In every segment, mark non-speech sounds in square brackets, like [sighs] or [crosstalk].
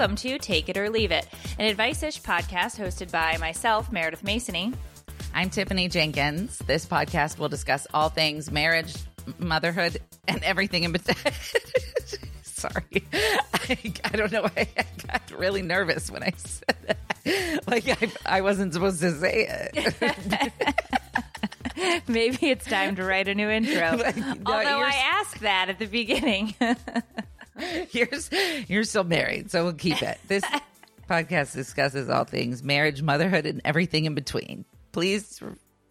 Welcome to Take It or Leave It, an advice ish podcast hosted by myself, Meredith Masony. I'm Tiffany Jenkins. This podcast will discuss all things marriage, motherhood, and everything in between. [laughs] Sorry. I, I, don't know why I got really nervous when I said that. Like, I, I wasn't supposed to say it. [laughs] Maybe it's time to write a new intro. [laughs] no, Although I asked that at the beginning. [laughs] you're, you're still married, so we'll keep it. This [laughs] podcast discusses all things marriage, motherhood, and everything in between. Please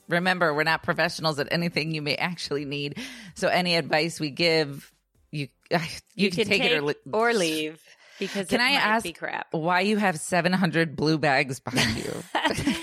remember, we're not professionals at anything you may actually need. So any advice we give, you [laughs] you, you can, can, take, take it or, li- or leave because can I ask why you have 700 blue bags behind you?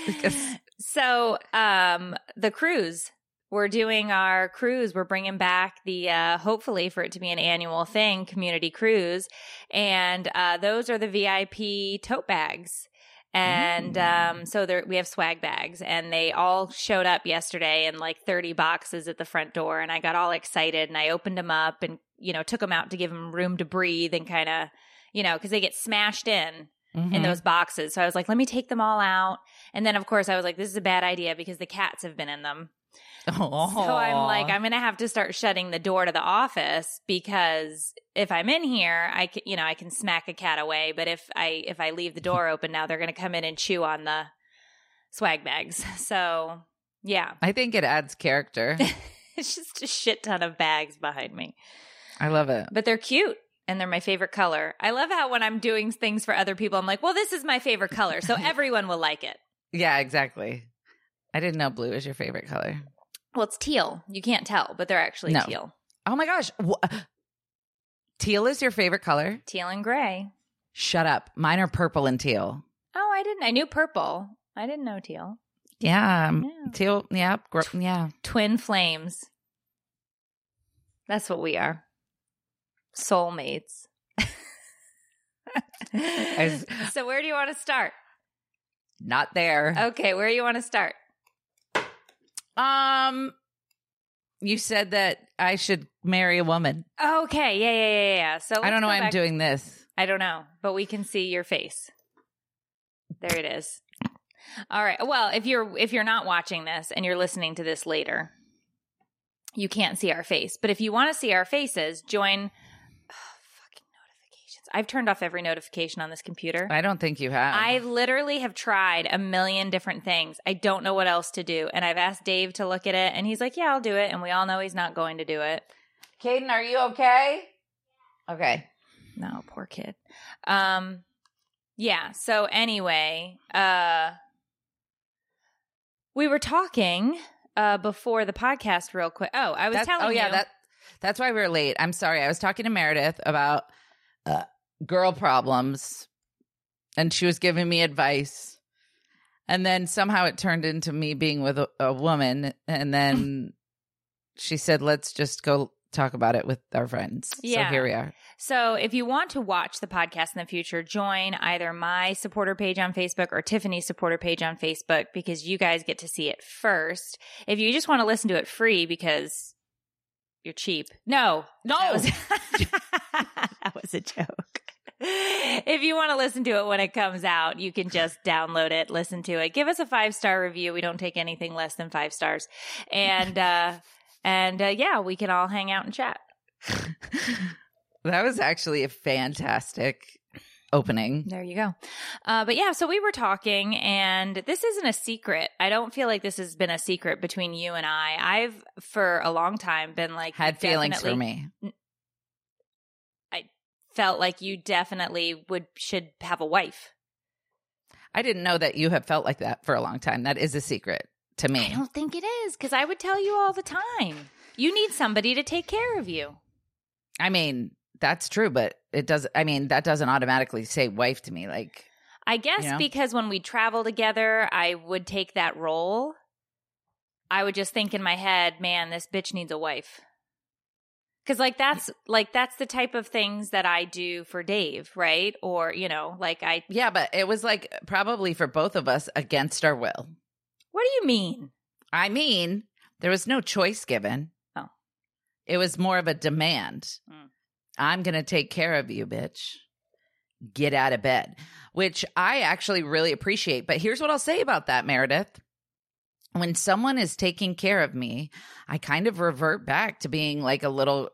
because- so um, the cruise we're doing our cruise. We're bringing back the, uh, hopefully for it to be an annual thing, community cruise. And, uh, those are the VIP tote bags. And, mm. um, so there, we have swag bags and they all showed up yesterday in like 30 boxes at the front door. And I got all excited and I opened them up and, you know, took them out to give them room to breathe and kind of, you know, cause they get smashed in Mm-hmm. in those boxes. So I was like, let me take them all out. And then, of course, I was like, this is a bad idea because the cats have been in them. Oh. So I'm like, I'm going to have to start shutting the door to the office because if I'm in here, I can, you know, I can smack a cat away. But if I, if I leave the door [laughs] open now, they're going to come in and chew on the swag bags. So yeah. I think it adds character. [laughs] it's just a shit ton of bags behind me. I love it. But they're cute and they're my favorite color. I love how when I'm doing things for other people, I'm like, well, this is my favorite color. So [laughs] everyone will like it. Yeah, exactly. I didn't know blue is your favorite color. Well, it's teal. You can't tell, but they're actually no. teal. Oh my gosh. Teal is your favorite color? Teal and gray. Shut up. Mine are purple and teal. Oh, I didn't. I knew purple. I didn't know teal. Yeah. Teal. Yeah. Gr- yeah. Twin flames. That's what we are. Soulmates. [laughs] so, where do you want to start? Not there. Okay. Where do you want to start? Um, you said that I should marry a woman. Okay, yeah, yeah, yeah, yeah. So I don't know why I'm doing this. I don't know, but we can see your face. There it is. All right. Well, if you're if you're not watching this and you're listening to this later, you can't see our face. But if you want to see our faces, join I've turned off every notification on this computer. I don't think you have. I literally have tried a million different things. I don't know what else to do. And I've asked Dave to look at it, and he's like, Yeah, I'll do it. And we all know he's not going to do it. Caden, are you okay? Okay. No, poor kid. Um, yeah. So anyway, uh, we were talking uh before the podcast real quick. Oh, I was that's, telling oh, yeah, you. that that's why we were late. I'm sorry. I was talking to Meredith about uh, girl problems and she was giving me advice and then somehow it turned into me being with a, a woman and mm. then she said let's just go talk about it with our friends. Yeah. so here we are. So if you want to watch the podcast in the future join either my supporter page on facebook or tiffany's supporter page on facebook because you guys get to see it first. If you just want to listen to it free because you're cheap. No no. that was, [laughs] [laughs] that was a joke if you want to listen to it when it comes out, you can just download it, listen to it. Give us a five star review. We don't take anything less than five stars. And, uh, and, uh, yeah, we can all hang out and chat. [laughs] that was actually a fantastic opening. There you go. Uh, but yeah, so we were talking, and this isn't a secret. I don't feel like this has been a secret between you and I. I've, for a long time, been like, had feelings for me felt like you definitely would should have a wife. I didn't know that you have felt like that for a long time. That is a secret to me. I don't think it is because I would tell you all the time. You need somebody to take care of you. I mean, that's true, but it does. I mean, that doesn't automatically say wife to me. Like, I guess You know? because when we travel together, I would take that role. I would just think in my head, man, this bitch needs a wife. Cause like that's like that's the type of things that I do for Dave, right? Or, you know, like I yeah, but it was like probably for both of us against our will. what do you mean? I mean, there was no choice given. Oh. It was more of a demand. Mm. I'm going to take care of you, bitch. Get out of bed, which I actually really appreciate. But here's what I'll say about that, Meredith. When someone is taking care of me, I kind of revert back to being like a little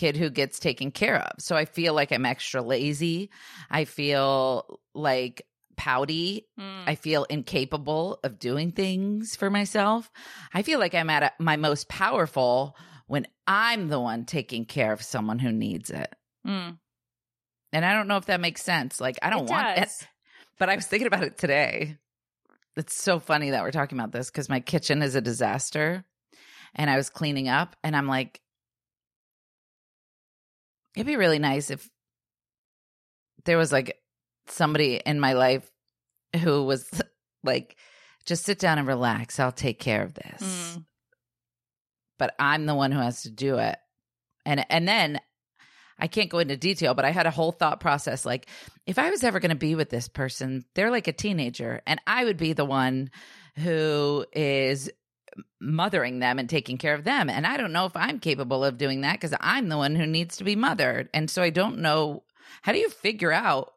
kid who gets taken care of. So I feel like I'm extra lazy. I feel like pouty. Mm. I feel incapable of doing things for myself. I feel like I'm at a, my most powerful when I'm the one taking care of someone who needs it. Mm. And I don't know if that makes sense. Like, I don't It want it. [laughs] But I was thinking about it today. It's so funny that we're talking about this because my kitchen is a disaster. And I was cleaning up and I'm like, it'd be really nice if there was like somebody in my life who was like, just sit down and relax. I'll take care of this. Mm. But I'm the one who has to do it. And and then I can't go into detail, but I had a whole thought process like if I was ever going to be with this person, they're like a teenager and I would be the one who is mothering them and taking care of them. And I don't know if I'm capable of doing that because I'm the one who needs to be mothered. And so I don't know how do you figure out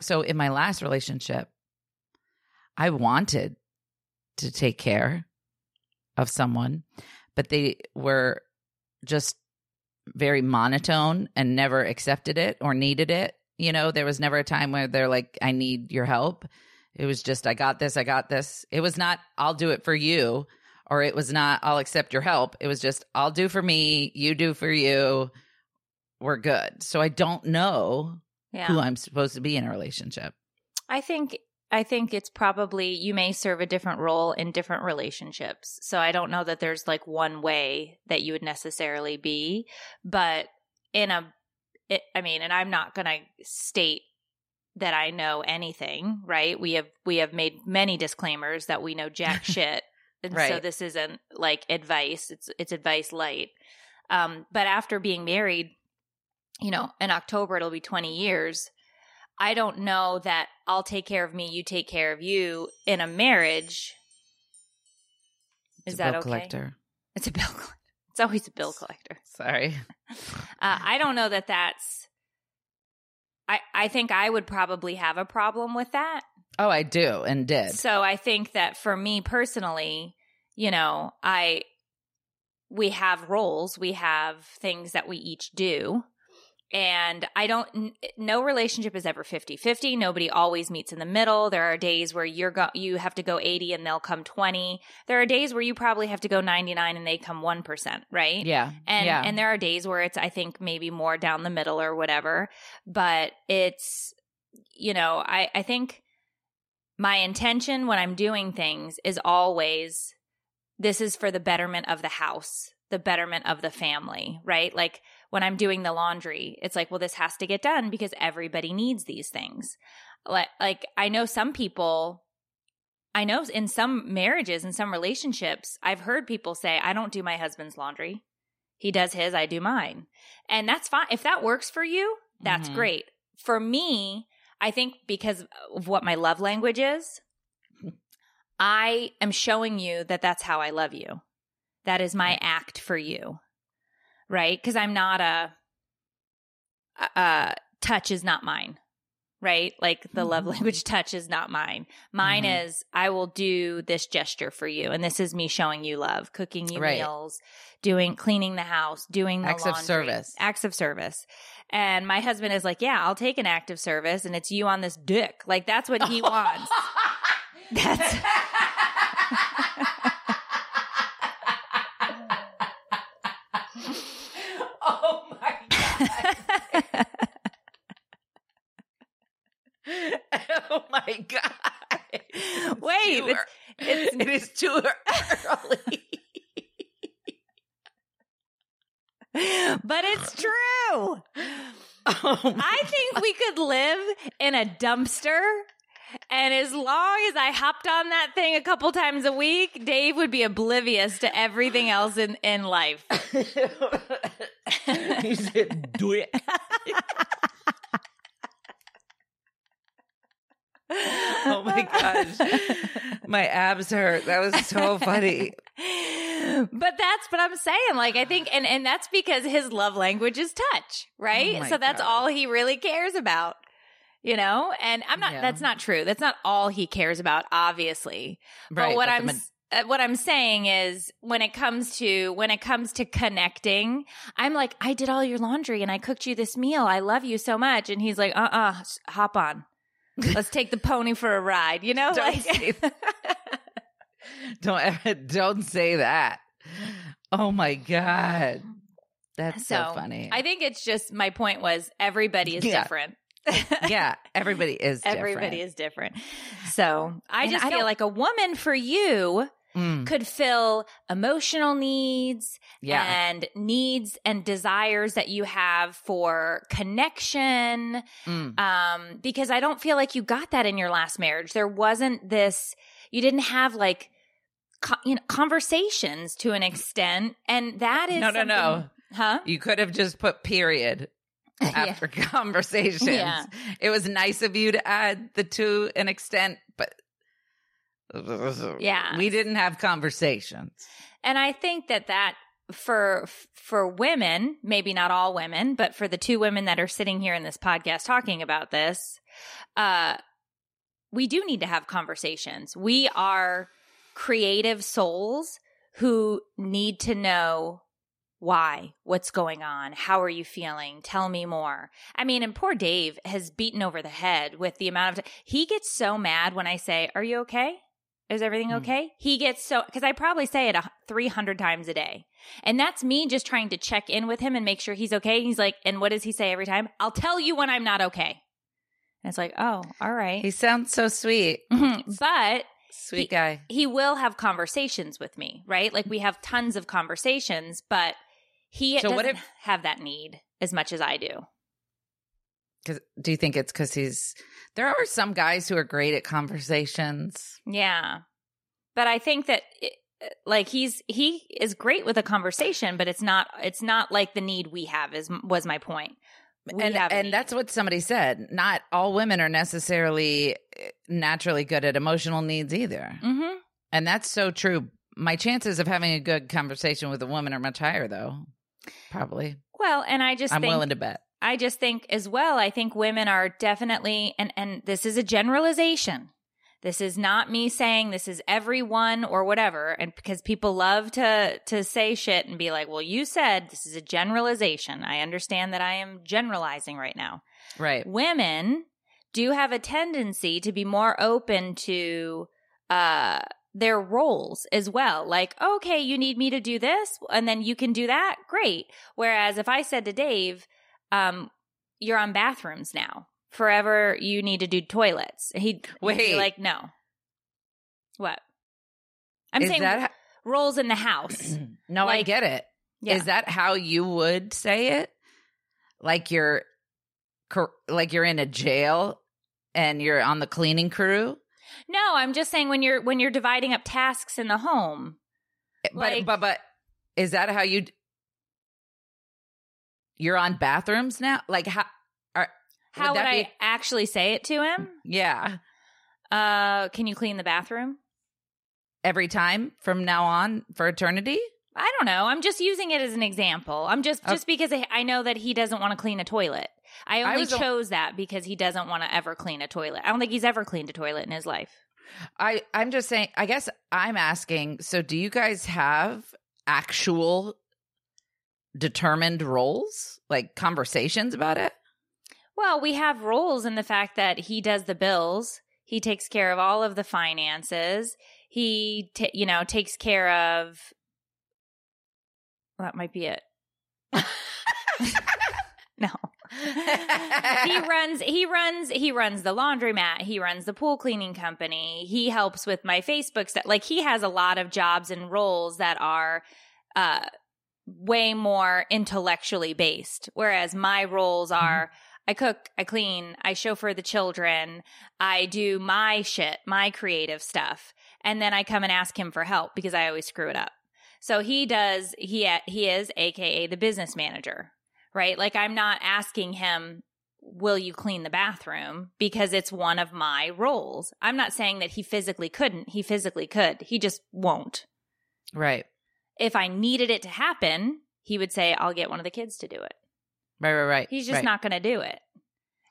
so in my last relationship, I wanted to take care of someone, but they were just very monotone and never accepted it or needed it. You know, there was never a time where they're like, I need your help. It was just, I got this, I got this. It was not, I'll do it for you, or it was not, I'll accept your help. It was just, I'll do for me, you do for you. We're good. So I don't know Yeah. who I'm supposed to be in a relationship. I think I think it's probably you may serve a different role in different relationships. So I don't know that there's like one way that you would necessarily be, but in a it, I mean, and I'm not going to state that I know anything, right? We have we have made many disclaimers that we know jack [laughs] shit. And so this isn't like advice. It's it's advice light. Um but after being married, you know, in October it'll be 20 years. I don't know that I'll take care of me, you take care of you in a marriage. Is a that bill okay? collector. It's a bill [laughs] collector. It's always a bill collector. Sorry. [laughs] Uh, I don't know that that's. I I think I would probably have a problem with that. Oh, I do and did. So I think that for me personally, you know, I we have roles, we have things that we each do. And I don't n- no relationship is ever 50-50. Nobody always meets in the middle. There are days where you're go you have to go 80 and they'll come 20. There are days where you probably have to go 99 and they come 1%, right? Yeah. And yeah. and there are days where it's I think maybe more down the middle or whatever. But it's you know, I I think my intention when I'm doing things is always this is for the betterment of the house, the betterment of the family, right? Like when I'm doing the laundry, it's like, well, this has to get done because everybody needs these things. Like, like I know some people, I know in some marriages and some relationships, I've heard people say, I don't do my husband's laundry. He does his, I do mine. And that's fine. If that works for you, that's Mhm. great. For me, I think because of what my love language is, I am showing you that that's how I love you. That is my act for you. Right? Because I'm not a, uh, touch is not mine. Right? Like the love language [laughs] touch is not mine. Mine Mhm. is I will do this gesture for you. And this is me showing you love, cooking you Right. meals, doing, cleaning the house, doing the Acts of service. Acts of service. And my husband is like, yeah, I'll take an act of service and it's you on this dick. Like that's what he wants. [laughs] That's oh my god. [laughs] oh my god. It's [laughs] It is too early. [laughs] but it's true. Oh I think we could live in a dumpster. And as long as I hopped on that thing a couple times a week, Dave would be oblivious to everything else in, in life. he said, "Do it." Oh my gosh, my abs hurt. That was so funny. but that's what I'm saying. Like I think and and that's because his love language is touch, right? Oh so that's God. all he really cares about. You know? And I'm not Yeah. that's not true. That's not all he cares about obviously. Right, but what but I'm uh, what I'm saying is when it comes to when it comes to connecting, I'm like, I did all your laundry and I cooked you this meal. I love you so much. And he's like, uh uh hop on. Let's take the pony for a ride. You know, Don't like say [laughs] don't ever- don't say that. Oh my god, that's so, So, funny. I think it's just my point was everybody is Yeah. different. [laughs] yeah, everybody is. Different. Everybody is different. So I And just I feel like a woman for you Mm, could fill emotional needs yeah, and needs and desires that you have for connection. Mm. Um, because I don't feel like you got that in your last marriage. There wasn't this, you didn't have like, co- you know, conversations to an extent. And that is No, no, no. Huh? You could have just put period [laughs] after [laughs] conversations. Yeah. It was nice of you to add the to an extent, but Yeah. we didn't have conversations. And I think that that for for women, maybe not all women, but for the two women that are sitting here in this podcast talking about this, uh we do need to have conversations. We are creative souls who need to know why, what's going on, how are you feeling? Tell me more. I mean, and poor Dave has beaten over the head with the amount of he gets so mad when I say, "Are you okay?" Is everything Hmm. okay? He gets so because I probably say it 300 times a day. And that's me just trying to check in with him and make sure he's okay. He's like, and what does he say every time? I'll tell you when I'm not okay. And it's like, oh, all right. He sounds so sweet. [laughs] but Sweet guy. he will have conversations with me, right? Like we have tons of conversations, but he So doesn't if- have that need as much as I do. Cause, do you think it's because he's? There are some guys who are great at conversations. Yeah. But I think that it, like he's he is great with a conversation, but it's not it's not like the need we have is was my point. We and and that's what somebody said. Not all women are necessarily eh, naturally good at emotional needs either, Mhm. and that's so true. My chances of having a good conversation with a woman are much higher, though. Probably, Well, and I just I'm willing to bet. I just think as well, I think women are definitely, and, and this is a generalization. This is not me saying this is everyone or whatever. And because people love to, to say shit and be like, well, you said this is a generalization. I understand that I am generalizing right now. Right. Women do have a tendency to be more open to, uh, their roles as well. Like, okay, you need me to do this and then you can do that. Great. Whereas if I said to Dave, um, you're on bathrooms now. Forever, you need to do toilets. Be Wait. like, no. What? I'm Is saying that roles in the house. [clears throat] no? I get it. Yeah. Is that how you would say it? Like you're, like you're in a jail and you're on the cleaning crew. no, I'm just saying when you're when you're dividing up tasks in the home. But Like- but but is that how you? You're on bathrooms now. Like how? Are, How would, that I be- actually say it to him? Yeah, Uh, can you clean the bathroom? every time from now on for eternity. I don't know. I'm just using it as an example. I'm just Okay. just because I, I know that he doesn't want to clean a toilet. I I only a- chose that because he doesn't want to ever clean a toilet. I don't think he's ever cleaned a toilet in his life. I I'm just saying. I guess I'm asking. So, do you guys have actual determined roles, like conversations about it? Well, we have roles in the fact that he does the bills. He takes care of all of the finances. He, ta you know, takes care of. That might be it. [laughs] no, he [laughs] runs he runs he runs the laundromat he runs the pool cleaning company he helps with my facebook stuff like he has a lot of jobs and roles that are uh way more intellectually based whereas my roles Mm-hmm. are i cook i clean i chauffeur the children i do my shit my creative stuff and then i come and ask him for help because i always screw it up so he does he he is aka the business manager right? Like I'm not asking him, will you clean the bathroom? Because it's one of my roles. I'm not saying that he physically couldn't. He physically could. He just won't. right. If I needed it to happen, he would say, I'll get one of the kids to do it. Right, right, right. He's just right. not going to do it.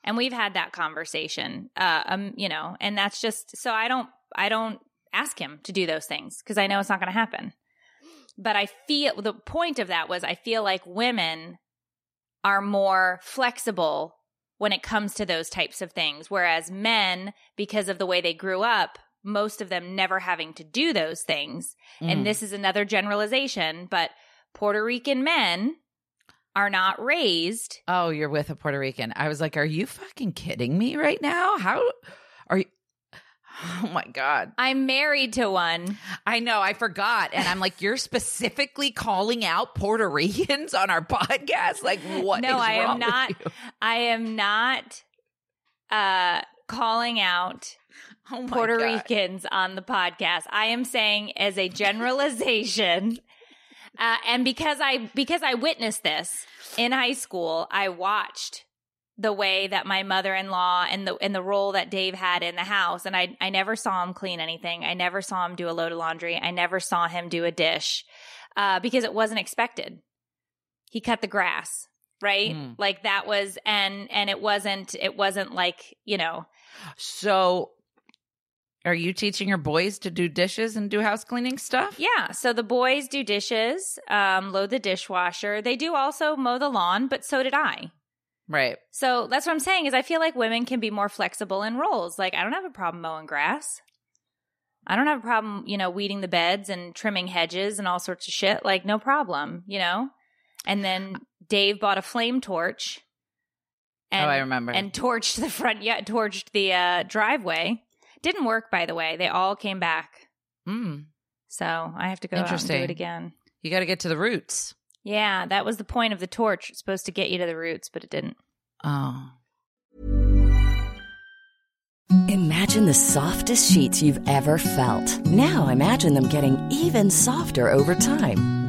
And we've had that conversation. Uh, um, you know, and that's just so I don't I don't ask him to do those things because I know it's not going to happen. But I feel the point of that was I feel like women are more flexible when it comes to those types of things whereas men because of the way they grew up most of them never having to do those things Mm. and this is another generalization but Puerto Rican men are not raised Oh, you're with a Puerto Rican. I was like, are you fucking kidding me right now? How are you? [sighs] Oh my God. I'm married to one. I know, I forgot. And I'm like, you're specifically calling out Puerto Ricans on our podcast? Like, what? no, I am not. I am not uh calling out [laughs] Oh Puerto God. Ricans on the podcast. I am saying as a generalization. [laughs] Uh, and because I because I witnessed this in high school, I watched the way that my mother-in-law and the and the role that Dave had in the house and I I never saw him clean anything. I never saw him do a load of laundry. I never saw him do a dish. Uh, because it wasn't expected. He cut the grass, right? Mm. Like that was and and it wasn't it wasn't like, you know, So, are you teaching your boys to do dishes and do house cleaning stuff? Yeah. So the boys do dishes, um, load the dishwasher. They do also mow the lawn, but so did I. Right. So that's what I'm saying is I feel like women can be more flexible in roles. Like I don't have a problem mowing grass. I don't have a problem, you know, weeding the beds and trimming hedges and all sorts of shit. Like no problem, you know? And then Dave bought a flame torch. And, oh, I remember. and torched the front, yeah, torched the uh, driveway. Didn't work, by the way. They all came back. mm, So I have to go out and do it again. you got to get to the roots. Yeah, that was the point of the torch. It's supposed to get you to the roots, but it didn't. Oh. Imagine the softest sheets you've ever felt. Now imagine them getting even softer over time.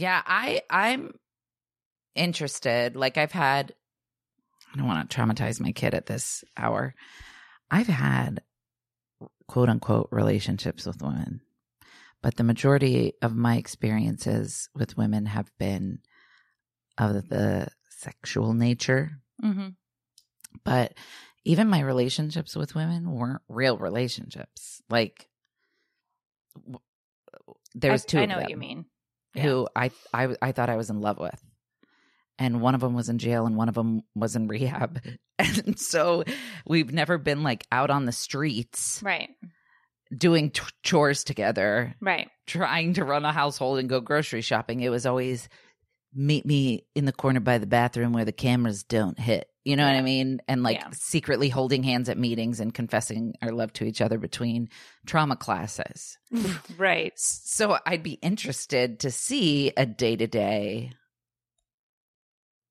Yeah, I I'm interested. Like I've had I don't want to traumatize my kid at this hour. I've had quote unquote relationships with women. But the majority of my experiences with women have been of the sexual nature. Mm-hmm. But even my relationships with women weren't real relationships. Like w- there was two I know what you mean. Who I, I I thought I was in love with. And one of them was in jail and one of them was in rehab. [laughs] And so we've never been like out on the streets Right. doing t- chores together, Right. trying to run a household and go grocery shopping. It was always meet me in the corner by the bathroom where the cameras don't hit. You know what I mean? And like Yeah. secretly holding hands at meetings and confessing our love to each other between trauma classes. [laughs] Right. So I'd be interested to see a day to day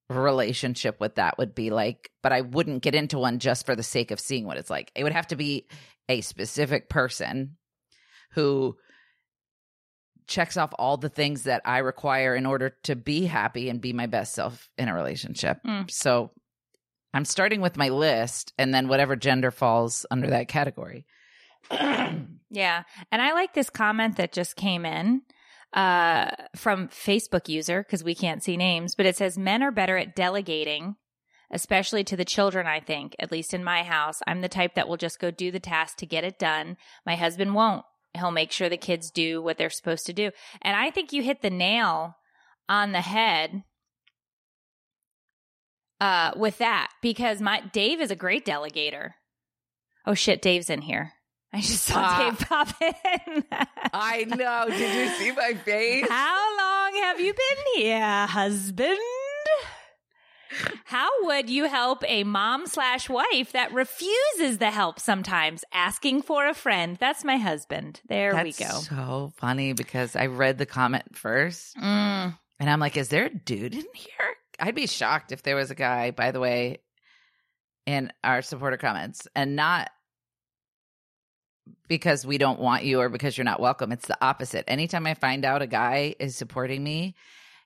relationship with that would be like, but I wouldn't get into one just for the sake of seeing what it's like. It would have to be a specific person who checks off all the things that I require in order to be happy and be my best self in a relationship. Mm. So I'm starting with my list and then whatever gender falls under that category. [clears throat] Yeah. And I like this comment that just came in uh, from Facebook user because we can't see names, but it says men are better at delegating, especially to the children, I think, at least in my house. I'm the type that will just go do the task to get it done. My husband won't. He'll make sure the kids do what they're supposed to do. And I think you hit the nail on the head uh, with that because my Dave is a great delegator. Oh shit, Dave's in here. I just saw Ah. Dave pop in. I know. Did you see my face? How long have you been here, husband? How would you help a mom slash wife that refuses the help sometimes, asking for a friend? That's my husband. There That's we go. so funny because I read the comment first Mm. and I'm like, is there a dude in here? I'd be shocked if there was a guy, by the way, in our supporter comments and not because we don't want you or because you're not welcome. It's the opposite. Anytime I find out a guy is supporting me,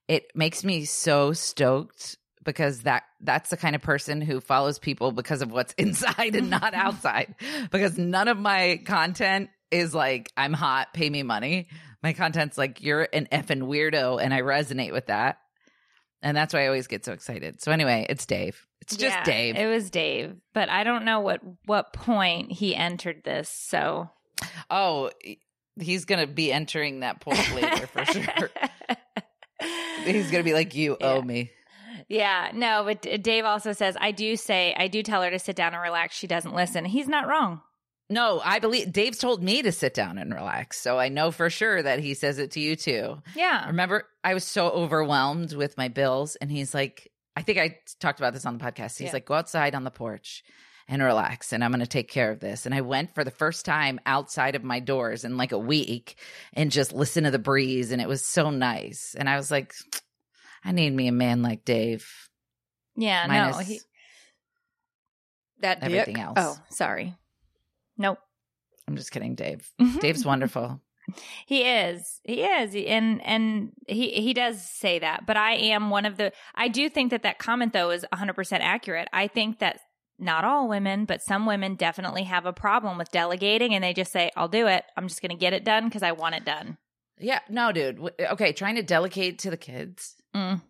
it makes me so stoked because that that's the kind of person who follows people because of what's [laughs] inside and not [laughs] outside. because none of my content is like I'm hot, pay me money. My content's like you're an effing weirdo and I resonate with that. And that's why I always get so excited. So anyway, it's Dave. It's just Yeah, Dave. It was Dave, but I don't know what what point he entered this. So oh, he's going to be entering that point later for sure. [laughs] He's going to be like you owe Yeah. me. Yeah, no, but Dave also says I do say I do tell her to sit down and relax. She doesn't listen. He's not wrong. No, I believe Dave's told me to sit down and relax. So I know for sure that he says it to you too. Yeah. Remember, I was so overwhelmed with my bills, and he's like, I think I talked about this on the podcast. He's Yeah. like, go outside on the porch and relax, and I'm going to take care of this. And I went for the first time outside of my doors in like a week and just listen to the breeze, and it was so nice. And I was like, I need me a man like Dave. Yeah, Minus no. He, that dick? everything else. Oh, sorry. Nope. I'm just kidding, Dave. Mhm. Dave's wonderful. [laughs] He is. He is. And and he he does say that. But I am one of the I do think that that comment though is 100% accurate. I think that not all women, but some women definitely have a problem with delegating and they just say, "I'll do it. I'm just going to get it done because I want it done." Yeah, no, dude. Okay, trying to delegate to the kids. Mm.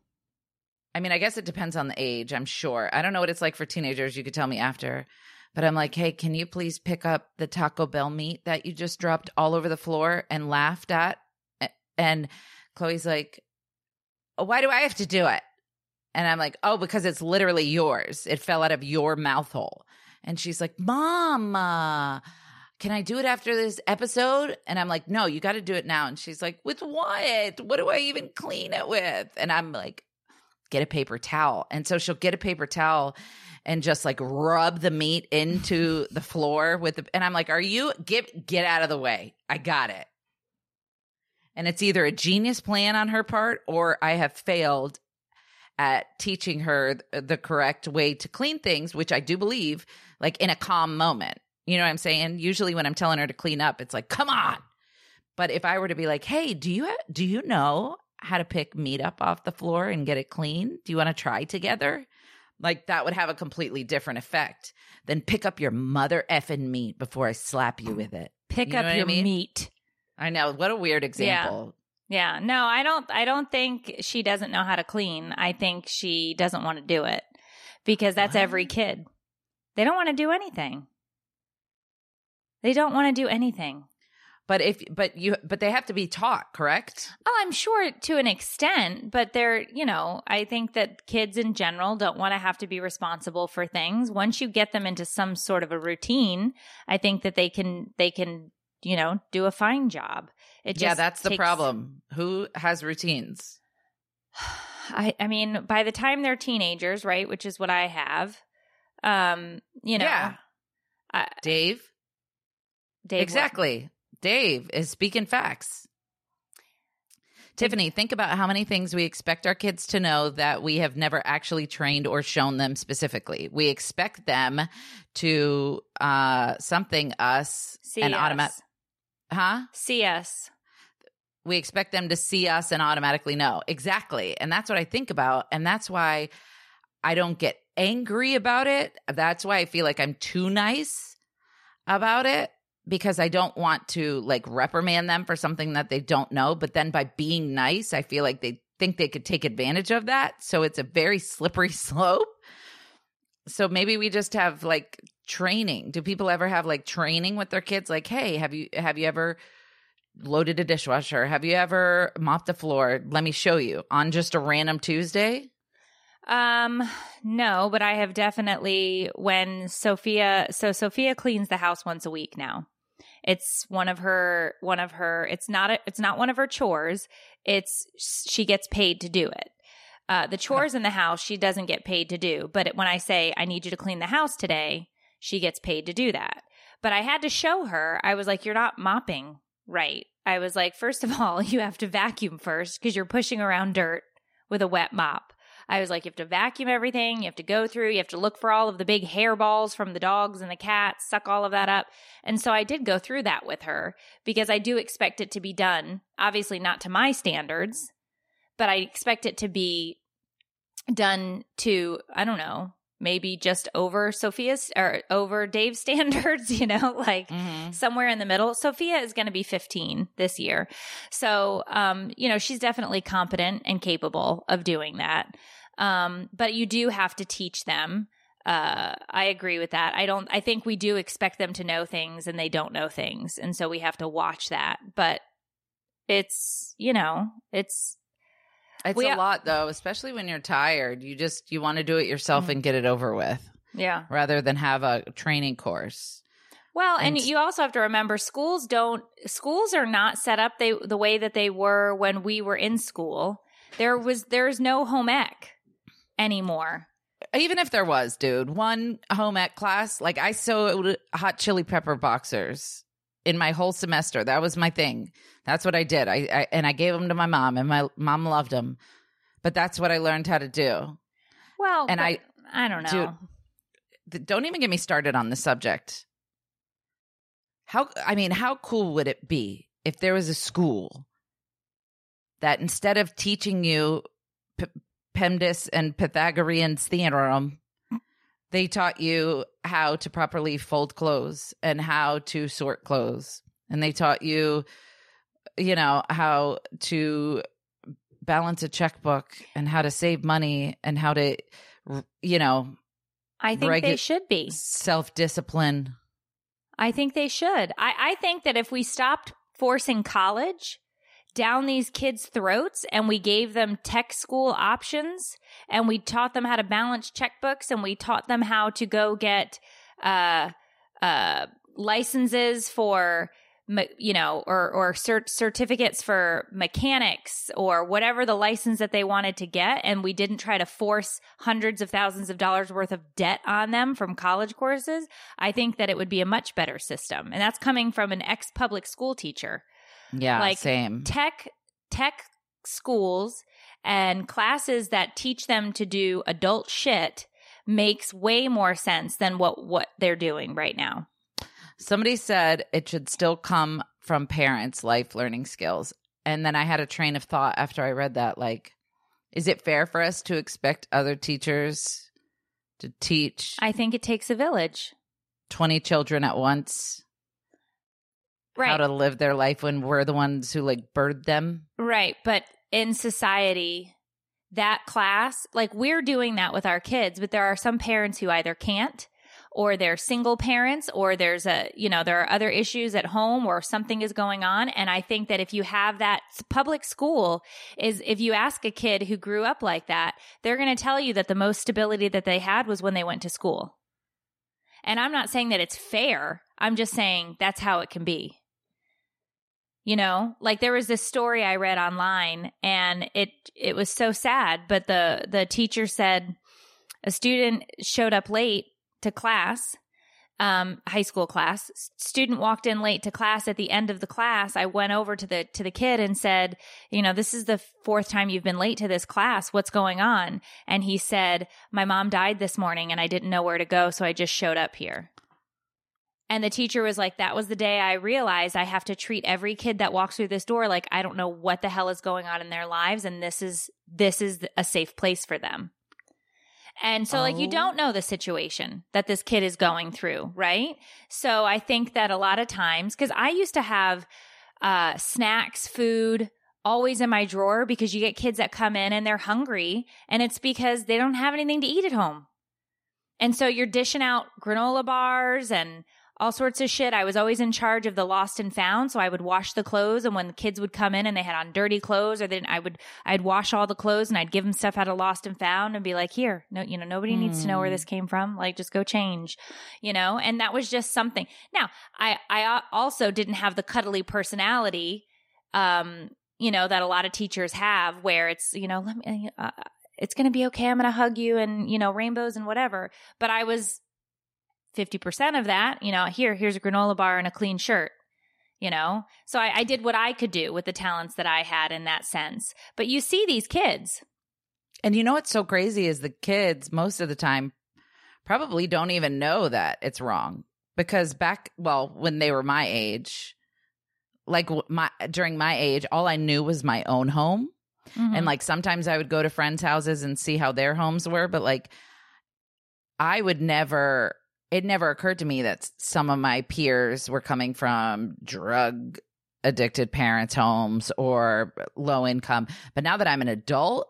I mean, I guess it depends on the age, I'm sure. I don't know what it's like for teenagers. You could tell me after. But I'm like, hey, can you please pick up the Taco Bell meat that you just dropped all over the floor and laughed at? And Chloe's like, "Oh, why do I have to do it? And I'm like, oh, because it's literally yours. It fell out of your mouth hole. And she's like, Mom, uh, can I do it after this episode? And I'm like, no, you got to do it now. And she's like, with what? What do I even clean it with? And I'm like, get a paper towel. And so she'll get a paper towel and just like rub the meat into the floor with the, and I'm like, are you, get, get out of the way. I got it. And it's either a genius plan on her part or I have failed at teaching her the correct way to clean things, which I do believe, like in a calm moment. You know what I'm saying? Usually when I'm telling her to clean up, it's like, come on. But if I were to be like, hey, do you do you know how to pick meat up off the floor and get it clean? Do you want to try together? Like that would have a completely different effect than pick up your mother effing meat before I slap you with it. Pick You know up what I your mean? meat. I know. What a weird example. Yeah, no, I don't I don't think she doesn't know how to clean. I think she doesn't want to do it because that's every kid. They don't want to do anything. They don't want to do anything. But if but you but they have to be taught, correct? Oh, I'm sure to an extent, but they're, you know, I think that kids in general don't want to have to be responsible for things. Once you get them into some sort of a routine, I think that they can they can, you know, do a fine job. It yeah, that's the takes- problem. Who has routines? [sighs] I I mean, by the time they're teenagers, right, which is what I have, um, you know, Yeah. I, Dave? Dave, exactly. Dave is speaking facts. Tiffany, think about how many things we expect our kids to know that we have never actually trained or shown them specifically. We expect them to uh something us and automatic huh? See us. We expect them to see us and automatically know. Exactly. And that's what I think about and that's why I don't get angry about it. That's why I feel like I'm too nice about it because I don't want to like reprimand them for something that they don't know. But then by being nice, I feel like they think they could take advantage of that. So it's a very slippery [laughs] slope. So maybe we just have like training. Do people ever have like training with their kids? Like, hey, have you have you ever loaded a dishwasher? Have you ever mopped the floor? Let me show you on just a random Tuesday. Um, no, but I have definitely when Sophia, so Sophia cleans the house once a week now. It's one of her, one of her, it's not, a, it's not one of her chores. It's, she gets paid to do it. Uh, the chores in the house, she doesn't get paid to do. But when I say, I need you to clean the house today, she gets paid to do that. But I had to show her, I was like, you're not mopping right. I was like, first of all, [laughs] you have to vacuum first because you're pushing around dirt with a wet mop. I was like, you have to vacuum everything. You have to go through. You have to look for all of the big hairballs from the dogs and the cats, suck all of that up. And so I did go through that with her because I do expect it to be done, obviously not to my standards, but I expect it to be done to, I don't know, maybe just over Sophia's or over Dave's [laughs] standards, you know, like mm-hmm. somewhere in the middle. Sophia is going to be 15 this year. So, um, you know, she's definitely competent and capable of doing that. Um, but you do have to teach them. Uh, I agree with that. I don't, I think we do expect them to know things and they don't know things. And so we have to watch that. But it's, you know, it's, it's we, a lot though, especially when you're tired. You just you want to do it yourself mm-hmm. and get it over with. Yeah. Rather than have a training course. Well, and, and you also have to remember schools don't schools are not set up they the way that they were when we were in school. There was there's no home ec anymore. Even if there was, dude, one home ec class, like I sewed hot chili pepper boxers in my whole semester. That was my thing. That's what I did. I, I and I gave them to my mom, and my mom loved them. But that's what I learned how to do. Well, and I I don't know. Dude, don't even get me started on the subject. How I mean, how cool would it be if there was a school that instead of teaching you P- PEMDAS and Pythagorean's theorem, they taught you how to properly fold clothes and how to sort clothes. And they taught you, you know, how to balance a checkbook and how to save money and how to, you know, I think regu- they should be self discipline. I think they should. I, I think that if we stopped forcing college down these kids' throats and we gave them tech school options and we taught them how to balance checkbooks and we taught them how to go get uh, uh, licenses for you know or or cert- certificates for mechanics or whatever the license that they wanted to get and we didn't try to force hundreds of thousands of dollars worth of debt on them from college courses. I think that it would be a much better system. And that's coming from an ex public school teacher yeah, like same. Tech tech schools and classes that teach them to do adult shit makes way more sense than what what they're doing right now. Somebody said it should still come from parents life learning skills. And then I had a train of thought after I read that like is it fair for us to expect other teachers to teach I think it takes a village. 20 children at once right. how to live their life when we're the ones who like bird them. Right. But in society, that class, like we're doing that with our kids, but there are some parents who either can't or they're single parents or there's a, you know, there are other issues at home or something is going on. And I think that if you have that public school is if you ask a kid who grew up like that, they're going to tell you that the most stability that they had was when they went to school. And I'm not saying that it's fair. I'm just saying that's how it can be. You know, like there was this story I read online and it it was so sad, but the the teacher said a student showed up late to class um, high school class. Student walked in late to class. At the end of the class, I went over to the to the kid and said, "You know, this is the fourth time you've been late to this class. What's going on?" And he said, "My mom died this morning, and I didn't know where to go, so I just showed up here." And the teacher was like, That was the day I realized I have to treat every kid that walks through this door like I don't know what the hell is going on in their lives. And this is, this is a safe place for them. And so, oh. like, you oh. don't know the situation that this kid is going through, right? So, I think that a lot of times, because I used to have uh, snacks, food, always in my drawer because you get kids that come in and they're hungry, and it's because they don't have anything to eat at home. And so, you're dishing out granola bars and all sorts of shit. I was always in charge of the lost and found, so I would wash the clothes. And when the kids would come in and they had on dirty clothes, or then I would I'd wash all the clothes and I'd give them stuff out of lost and found and be like, here, no, you know, nobody mm. needs to know where this hmm. came from. Like, just go change, you know. And that was just something. Now, I I also didn't have the cuddly personality, um, you know, that a lot of teachers have, where it's you know, let me. Uh, it's going to be okay. I'm going to hug you and, you know, rainbows and whatever. But I was 50% of that, you know, here, here's a granola bar and a clean shirt, you know? So I, I did what I could do with the talents that I had in that sense. But you see these kids. And you know what's so crazy is the kids, most of the time, probably don't even know that it's wrong. Because back, well, when they were my age, like my during my age, all I knew was my own home. Mm-hmm. And like sometimes I would go to friends' houses and see how their homes were, but like I would never it never occurred to me that some of my peers were coming from drug addicted parents' homes or low income. But now that I'm an adult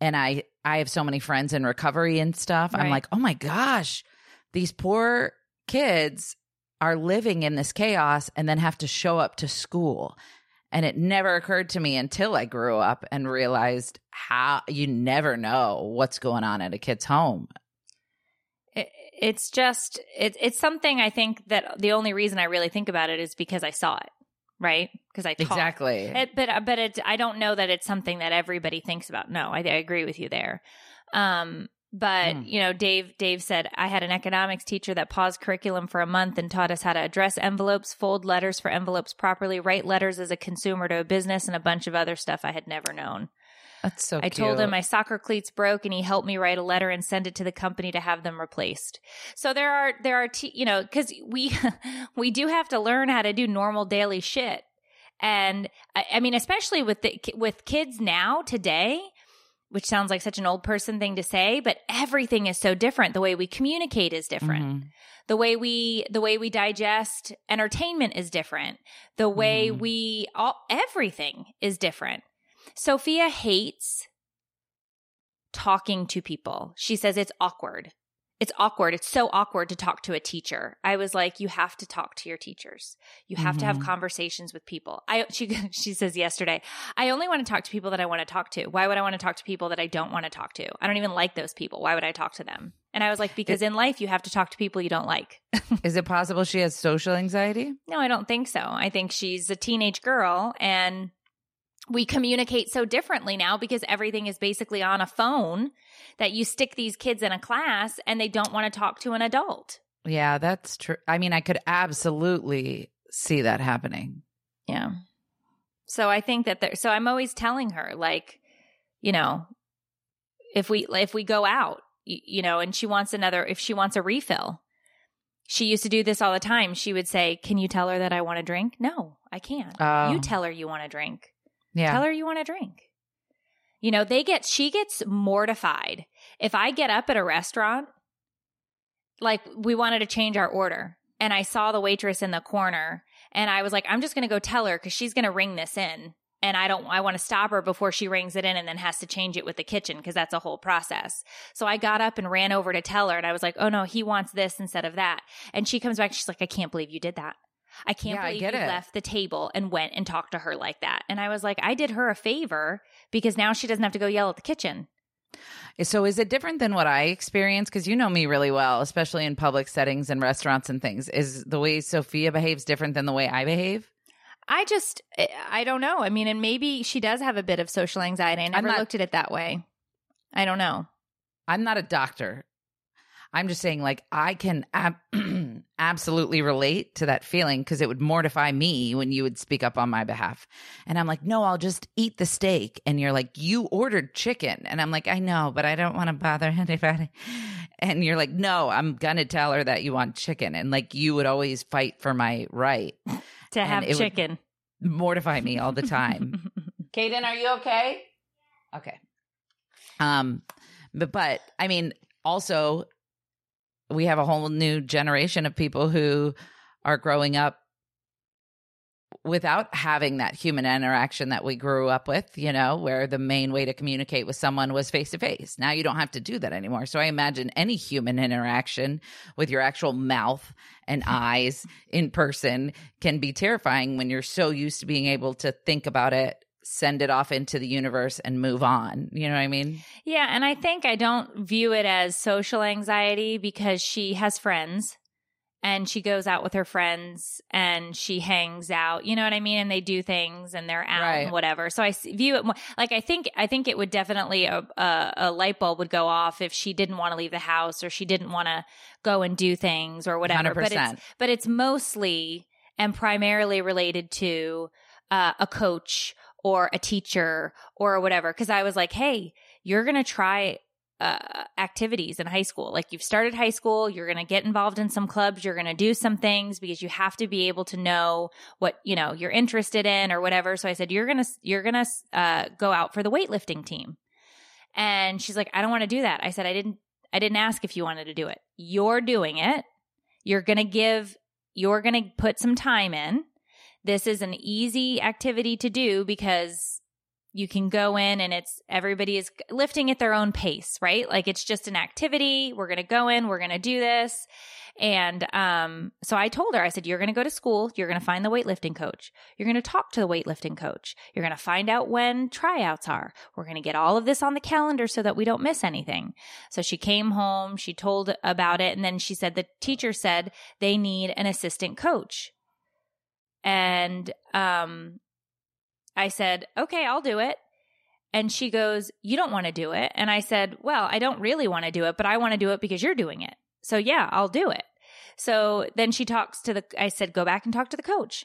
and I I have so many friends in recovery and stuff, right. I'm like, "Oh my gosh, these poor kids are living in this chaos and then have to show up to school." And it never occurred to me until I grew up and realized how you never know what's going on at a kid's home it's just it, it's something I think that the only reason I really think about it is because I saw it, right? Because I exactly. It, but but it, I don't know that it's something that everybody thinks about. No, I, I agree with you there. Um, but mm. you know, Dave Dave said I had an economics teacher that paused curriculum for a month and taught us how to address envelopes, fold letters for envelopes properly, write letters as a consumer to a business, and a bunch of other stuff I had never known. That's so I cute. told him my soccer cleats broke and he helped me write a letter and send it to the company to have them replaced. So there are there are t- you know cuz we [laughs] we do have to learn how to do normal daily shit. And I, I mean especially with the with kids now today, which sounds like such an old person thing to say, but everything is so different. The way we communicate is different. Mm-hmm. The way we the way we digest entertainment is different. The way mm-hmm. we all everything is different. Sophia hates talking to people. She says it's awkward. It's awkward. It's so awkward to talk to a teacher. I was like, you have to talk to your teachers. You have mm-hmm. to have mm-hmm. conversations with people. I she [laughs] she says yesterday, I only want to talk to people that I want to talk to. Why would I want to talk to people that I don't want to talk to? I don't even like those people. Why would I talk to them? And I was like, because it, in life you have to talk to people you don't like. [laughs] is it possible she has social anxiety? No, I don't think so. I think she's a teenage girl and we communicate so differently now because everything is basically on a phone that you stick these kids in a class and they don't want to talk to an adult. Yeah, that's true. I mean, I could absolutely see that happening. Yeah. So I think that there, so I'm always telling her like, you know, if we if we go out, you, you know, and she wants another if she wants a refill. She used to do this all the time. She would say, "Can you tell her that I want a drink?" No, I can't. Oh. You tell her you want a drink. Yeah. Tell her you want a drink. You know, they get, she gets mortified. If I get up at a restaurant, like we wanted to change our order and I saw the waitress in the corner and I was like, I'm just going to go tell her because she's going to ring this in. And I don't, I want to stop her before she rings it in and then has to change it with the kitchen because that's a whole process. So I got up and ran over to tell her and I was like, oh no, he wants this instead of that. And she comes back, she's like, I can't believe you did that. I can't yeah, believe I you it. left the table and went and talked to her like that. And I was like, I did her a favor because now she doesn't have to go yell at the kitchen. So is it different than what I experience? Because you know me really well, especially in public settings and restaurants and things. Is the way Sophia behaves different than the way I behave? I just, eh, I don't know. I mean, and maybe she does have a bit of social anxiety. I never not, looked at it that way. I don't know. I'm not a doctor. I'm just saying, like, I can ab- [clears throat] absolutely relate to that feeling because it would mortify me when you would speak up on my behalf. And I'm like, no, I'll just eat the steak. And you're like, you ordered chicken. And I'm like, I know, but I don't want to bother [laughs] anybody. And you're like, no, I'm going to tell her that you want chicken. And like, you would always fight for my right to have chicken. Mortify me all the time. [laughs] Kaden, are you okay? Okay. Um, but, but I mean, also we have a whole new generation of people who are growing up without having that human interaction that we grew up with, you know, where the main way to communicate with someone was face to face. Now you don't have to do that anymore. So I imagine any human interaction with your actual mouth and [laughs] eyes in person can be terrifying when you're so used to being able to think about it send it off into the universe and move on. You know what I mean? Yeah. And I think I don't view it as social anxiety because she has friends and she goes out with her friends and she hangs out. You know what I mean? And they do things and they're out right. and whatever. So I view it more like I think, I think it would definitely, a, a, a light bulb would go off if she didn't want to leave the house or she didn't want to go and do things or whatever. 100%. But it's, but it's mostly and primarily related to uh, a coach or a teacher or whatever. Cause I was like, hey, you're going to try uh, activities in high school. Like you've started high school, you're going to get involved in some clubs, you're going to do some things because you have to be able to know what, you know, you're interested in or whatever. So I said, you're going to, you're going to uh, go out for the weightlifting team. And she's like, I don't want to do that. I said, I didn't, I didn't ask if you wanted to do it. You're doing it. You're going to give, you're going to put some time in this is an easy activity to do because you can go in and it's everybody is lifting at their own pace, right? Like it's just an activity. We're going to go in, we're going to do this. And um, so I told her, I said, You're going to go to school. You're going to find the weightlifting coach. You're going to talk to the weightlifting coach. You're going to find out when tryouts are. We're going to get all of this on the calendar so that we don't miss anything. So she came home, she told about it. And then she said, The teacher said they need an assistant coach. And um, I said, okay, I'll do it. And she goes, You don't want to do it. And I said, Well, I don't really want to do it, but I want to do it because you're doing it. So yeah, I'll do it. So then she talks to the, I said, Go back and talk to the coach.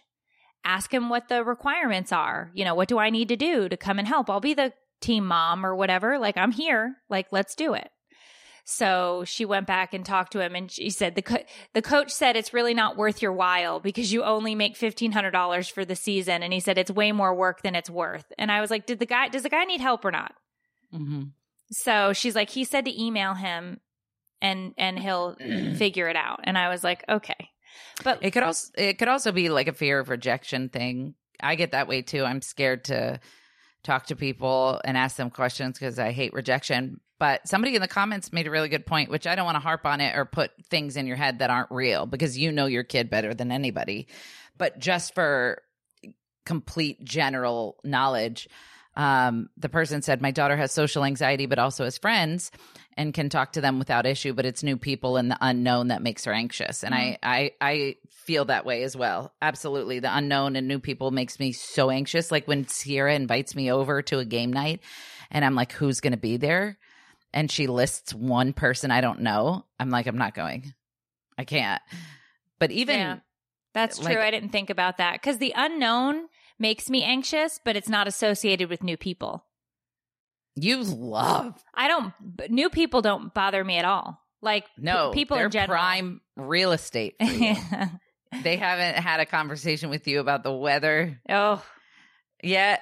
Ask him what the requirements are. You know, what do I need to do to come and help? I'll be the team mom or whatever. Like, I'm here. Like, let's do it. So she went back and talked to him and she said the co- the coach said it's really not worth your while because you only make $1500 for the season and he said it's way more work than it's worth. And I was like, "Did the guy does the guy need help or not?" Mm-hmm. So she's like, "He said to email him and and he'll [clears throat] figure it out." And I was like, "Okay." But it could also it could also be like a fear of rejection thing. I get that way too. I'm scared to talk to people and ask them questions because I hate rejection. But somebody in the comments made a really good point, which I don't want to harp on it or put things in your head that aren't real because you know your kid better than anybody. But just for complete general knowledge, um, the person said, My daughter has social anxiety, but also has friends and can talk to them without issue, but it's new people and the unknown that makes her anxious. And mm-hmm. I, I, I feel that way as well. Absolutely. The unknown and new people makes me so anxious. Like when Sierra invites me over to a game night and I'm like, who's going to be there? And she lists one person I don't know, I'm like, I'm not going. I can't. But even yeah, that's true. I didn't think about that because the unknown makes me anxious, but it's not associated with new people. You love. I don't. New people don't bother me at all. Like no, p- people in general. prime real estate. [laughs] they haven't had a conversation with you about the weather. Oh, yet.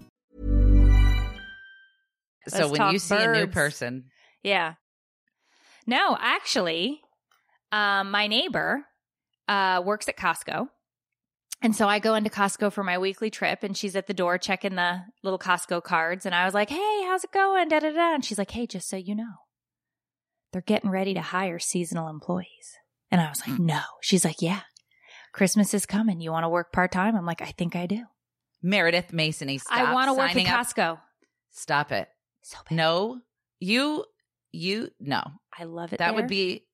So when you see birds. a new person. Yeah. No, actually, um, my neighbor uh, works at Costco. And so I go into Costco for my weekly trip and she's at the door checking the little Costco cards. And I was like, Hey, how's it going? Da da da. And she's like, Hey, just so you know, they're getting ready to hire seasonal employees. And I was like, No. She's like, Yeah, Christmas is coming. You want to work part time? I'm like, I think I do. Meredith Masony. Stop I want to work at signing up. Costco. Stop it. So bad. No, you, you, no. I love it. That there. would be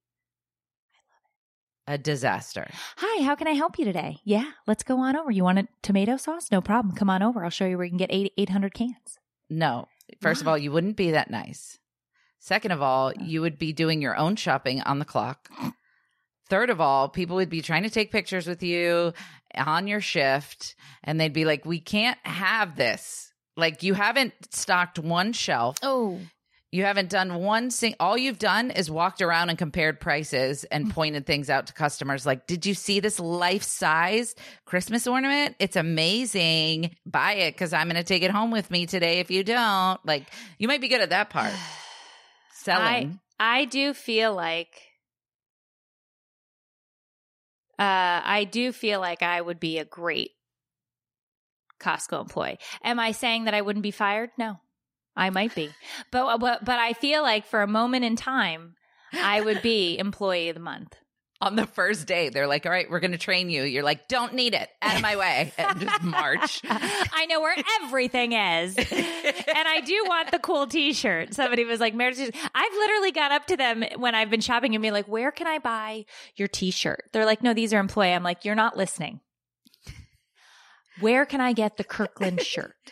a disaster. Hi, how can I help you today? Yeah, let's go on over. You want a tomato sauce? No problem. Come on over. I'll show you where you can get eight, 800 cans. No. First of all, you wouldn't be that nice. Second of all, oh. you would be doing your own shopping on the clock. Third of all, people would be trying to take pictures with you on your shift and they'd be like, "We can't have this. Like you haven't stocked one shelf. Oh, You haven't done one thing. All you've done is walked around and compared prices Mm. and pointed things out to customers. Like, did you see this life size Christmas ornament? It's amazing. Buy it because I'm going to take it home with me today. If you don't, like, you might be good at that part. [sighs] Selling. I do feel like uh I do feel like I would be a great Costco employee. Am I saying that I wouldn't be fired? No. I might be. [laughs] But uh, but but I feel like for a moment in time I would be employee of the month. [laughs] On the first day, they're like, all right, we're going to train you. You're like, don't need it. Out of my way. [laughs] And just march. I know where everything is. and I do want the cool t shirt. Somebody was like, Meredith, I've literally got up to them when I've been shopping and be like, where can I buy your t shirt? They're like, no, these are employee. I'm like, you're not listening. Where can I get the Kirkland shirt? [laughs]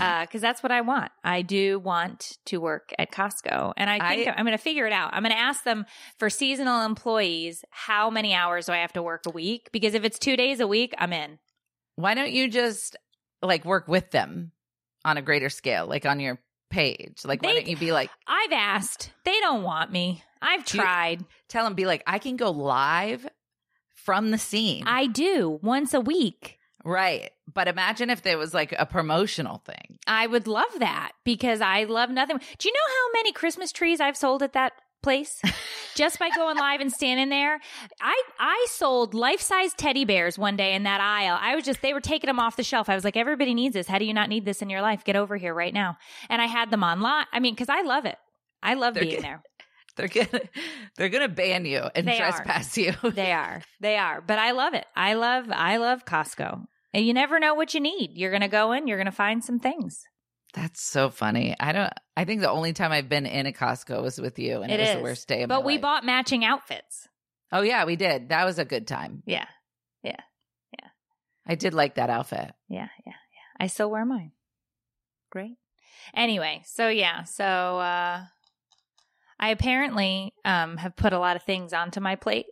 Uh, because that's what I want. I do want to work at Costco. And I think I- am going to figure it out. I'm going to ask them for seasonal employees, how many hours do I have to work a week? Because if it's two days a week, I'm in. Why don't you just like work with them on a greater scale, like on your page? Like, why don't you be like, I've asked. They don't want me. I've You- tried. tell them, be like, I can go live from the scene. I do once a week. Right. But imagine if there was like a promotional thing. I would love that because I love nothing. Do you know how many Christmas trees I've sold at that place? [laughs] Just by going live and standing there. I I sold life-size teddy bears one day in that aisle. I was just they were taking them off the shelf. I was like everybody needs this. How do you not need this in your life? Get over here right now. And I had them online. I mean, cuz I love it. I love They're being there. [laughs] They're gonna they're gonna ban you and They are. trespass you. They are. They are. But I love it. I love I love Costco. And you never know what you need. You're going to go in, you're going to find some things. That's so funny. I don't. I think the only time I've been in a Costco was with you, and it, It was is. the worst day of But we life. bought matching outfits. Oh yeah, we did. That was a good time. Yeah, yeah, yeah. I did like that outfit. Yeah, yeah, yeah. I still wear mine. Great. Anyway, so yeah, so uh I apparently um have put a lot of things onto my plate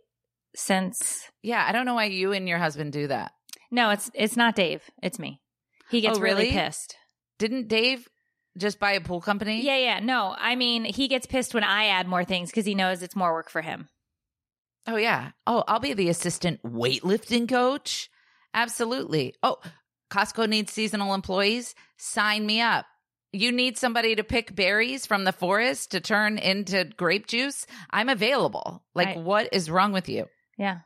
since Yeah, I don't know why you and your husband do that. No, it's it's not Dave. It's me. He gets Oh, really really? pissed. Didn't Dave just buy a pool company? Yeah, yeah. No, I mean, he gets pissed when I add more things because he knows it's more work for him. Oh yeah. Oh, I'll be the assistant weightlifting coach. Absolutely. Oh, Costco needs seasonal employees. Sign me up. You need somebody to pick berries from the forest to turn into grape juice. I'm available. Like, I- what is wrong with you? Yeah.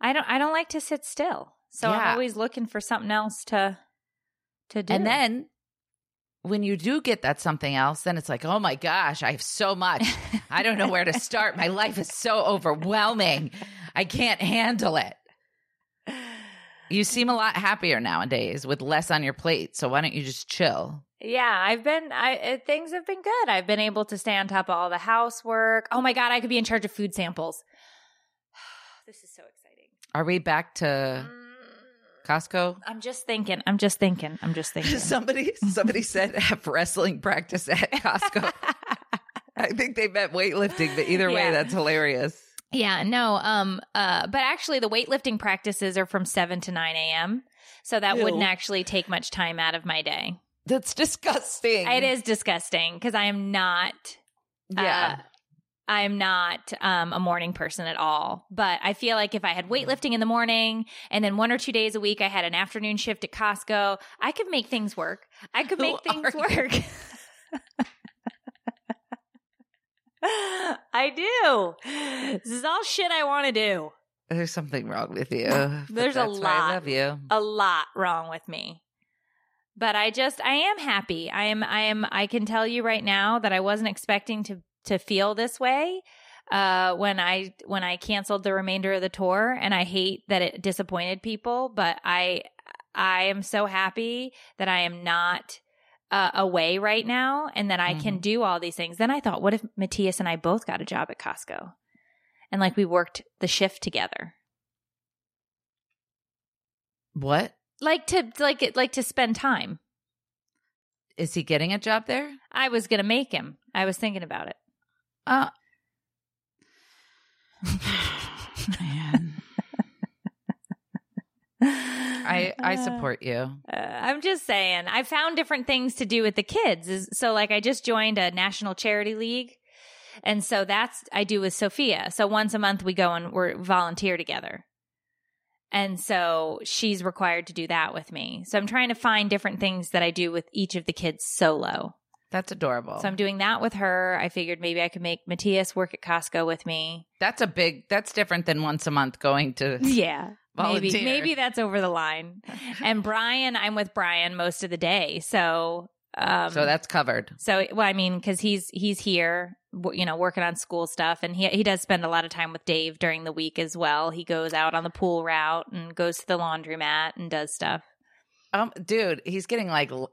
I don't I don't like to sit still. So Yeah. I'm always looking for something else to to do. And then when you do get that something else, then it's like, oh my gosh, I have so much. I don't know where to start. My [laughs] life is so overwhelming. I can't handle it. You seem a lot happier nowadays with less on your plate. So why don't you just chill? Yeah, I've been I things have been good. I've been able to stay on top of all the housework. Oh my god, I could be in charge of food samples. this is so exciting. Are we back to Costco? I'm just thinking. I'm just thinking. I'm just thinking. [laughs] somebody somebody said [laughs] have wrestling practice at Costco. [laughs] I think they meant weightlifting, but either way, Yeah. that's hilarious. Yeah, no. Um, uh, but actually, the weightlifting practices are from seven to nine a.m. So that Ew. wouldn't actually take much time out of my day. That's disgusting. It is disgusting because I am not. Yeah. uh, I am not um, a morning person at all. But I feel like if I had weightlifting in the morning and then one or two days a week I had an afternoon shift at Costco, I could make things work. I could Who make things work. [laughs] I do. This is all shit I want to do. There's something wrong with you. [laughs] There's a lot. I love you. a lot wrong with me. But I just I am happy. I am I am I can tell you right now that I wasn't expecting to to feel this way uh when I when I canceled the remainder of the tour and I hate that it disappointed people, but I I am so happy that I am not uh, away right now and that I can do all these things. Then I thought, what if Matthias and I both got a job at Costco? And like we worked the shift together. What? Like to like like to spend time. Is he getting a job there? I was going to make him. I was thinking about it. Uh [laughs] man. I I support you. Uh, I'm just saying. I found different things to do with the kids. Is- So, like, I just joined a national charity league, and so that's I do with Sophia. So once a month we go and we're volunteer together, and so she's required to do that with me. So I'm trying to find different things that I do with each of the kids solo. That's adorable. So I'm doing that with her. I figured maybe I could make Matthias work at Costco with me. that's a big that's different than once a month going to [laughs] Yeah. Maybe Volunteer. maybe that's over the line. And Brian, I'm with Brian most of the day. So um So that's covered. so well I mean cuz he's he's here you know working on school stuff and he he does spend a lot of time with Dave during the week as well. He goes out on the pool route and goes to the laundromat and does stuff. Um dude, he's getting like l-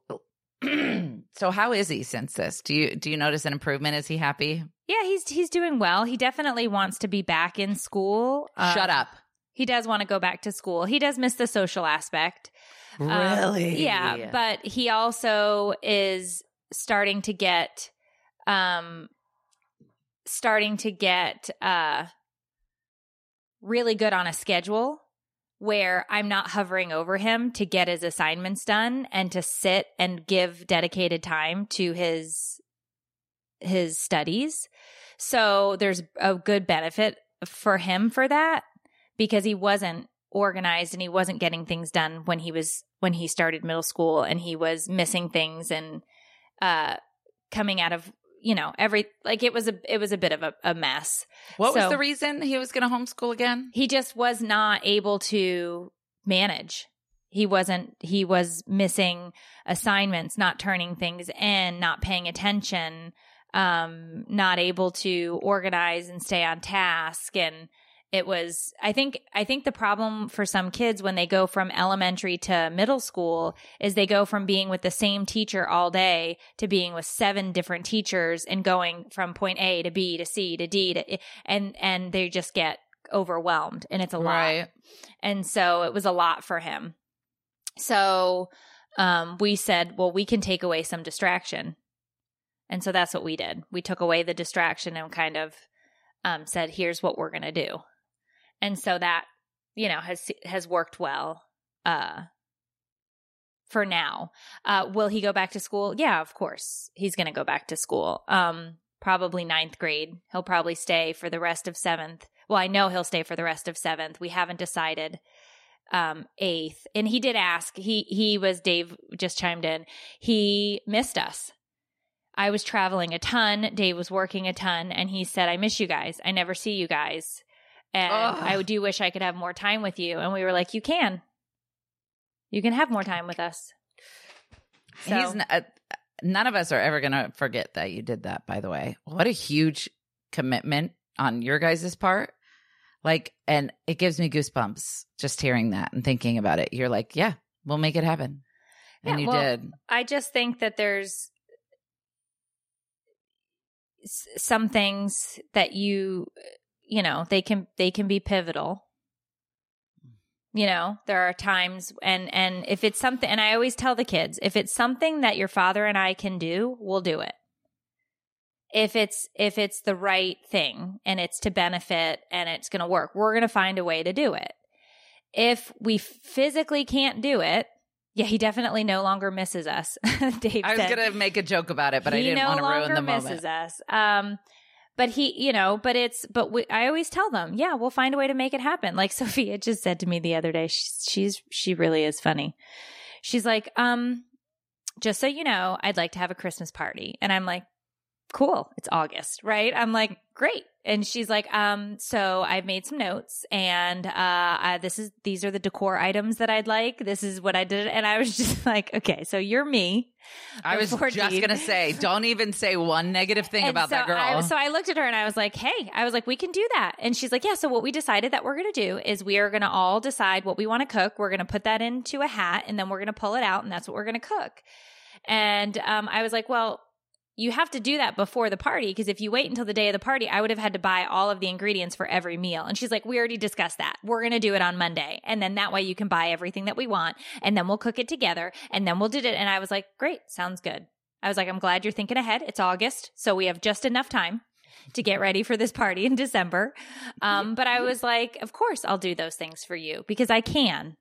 [clears throat] So how is he since this? Do you do you notice an improvement? Is he happy? Yeah, he's he's doing well. He definitely wants to be back in school. Uh, Shut up. He does want to go back to school. He does miss the social aspect. Um, Really? yeah, but he also is starting to get um starting to get uh really good on a schedule where I'm not hovering over him to get his assignments done and to sit and give dedicated time to his his studies. So there's a good benefit for him for that because he wasn't organized and he wasn't getting things done when he was when he started middle school and he was missing things and uh coming out of you know every like it was a it was a bit of a, a mess What was the reason he was going to homeschool again? he just was not able to manage he wasn't he was missing assignments not turning things in not paying attention um not able to organize and stay on task and it was i think i think the problem for some kids when they go from elementary to middle school is they go from being with the same teacher all day to being with seven different teachers and going from point a to b to c to d to and and they just get overwhelmed and it's a lot. And so it was a lot for him. So um we said well we can take away some distraction. And so that's what we did. We took away the distraction and kind of um said here's what we're going to do and so that you know has has worked well uh for now. Uh will he go back to school? Yeah of course. He's going to go back to school. Um probably ninth grade. He'll probably stay for the rest of seventh. Well i know he'll stay for the rest of seventh. We haven't decided um eighth. And he did ask he he was dave just chimed in he missed us. I was traveling a ton. Dave was working a ton. And he said i miss you guys. I never see you guys and Ugh. i do wish i could have more time with you and we were like you can you can have more time with us so He's n- uh, none of us are ever going to forget that you did that by the way. What a huge commitment on your guys' part. Like and it gives me goosebumps just hearing that and thinking about it. You're like, yeah, we'll make it happen. And Yeah, you well, did. I just think that there's some things that you you know they can they can be pivotal you know there are times and and if it's something and i always tell the kids if it's something that your father and i can do we'll do it if it's if it's the right thing and it's to benefit and it's going to work we're going to find a way to do it if we physically can't do it yeah he definitely no longer misses us [laughs] dave I was going to make a joke about it, but I didn't no want to ruin longer the misses moment. us. Um, but he, you know, but it's, but we, I always tell them, yeah, we'll find a way to make it happen. [laughs] Like Sophia just said to me the other day, she's, she's, she really is funny. She's like, um, just so you know, I'd like to have a Christmas party. And I'm like, cool. It's August, right? I'm like, great. And she's like, um, so I've made some notes and, uh, I, this is, these are the decor items that I'd like. This is what I did. And I was [laughs] just like, okay, so you're me. I was Before just gonna say, don't even say one negative thing And about so that girl. I, so I looked at her and I was like, hey, I was like, we can do that. And she's like, yeah. So what we decided that we're going to do is we are going to all decide what we want to cook. We're going to put that into a hat and then we're going to pull it out and that's what we're going to cook. And um, I was like, well, you have to do that before the party because if you wait until the day of the party, I would have had to buy all of the ingredients for every meal. And she's like, we already discussed that. We're going to do it on Monday. And then that way you can buy everything that we want and then we'll cook it together and then we'll do it. And I was like, great, sounds good. I was like, I'm glad you're thinking ahead. It's August. So we have just enough time to get ready for this party in December. Um, but I [laughs] was like, of course I'll do those things for you because I can.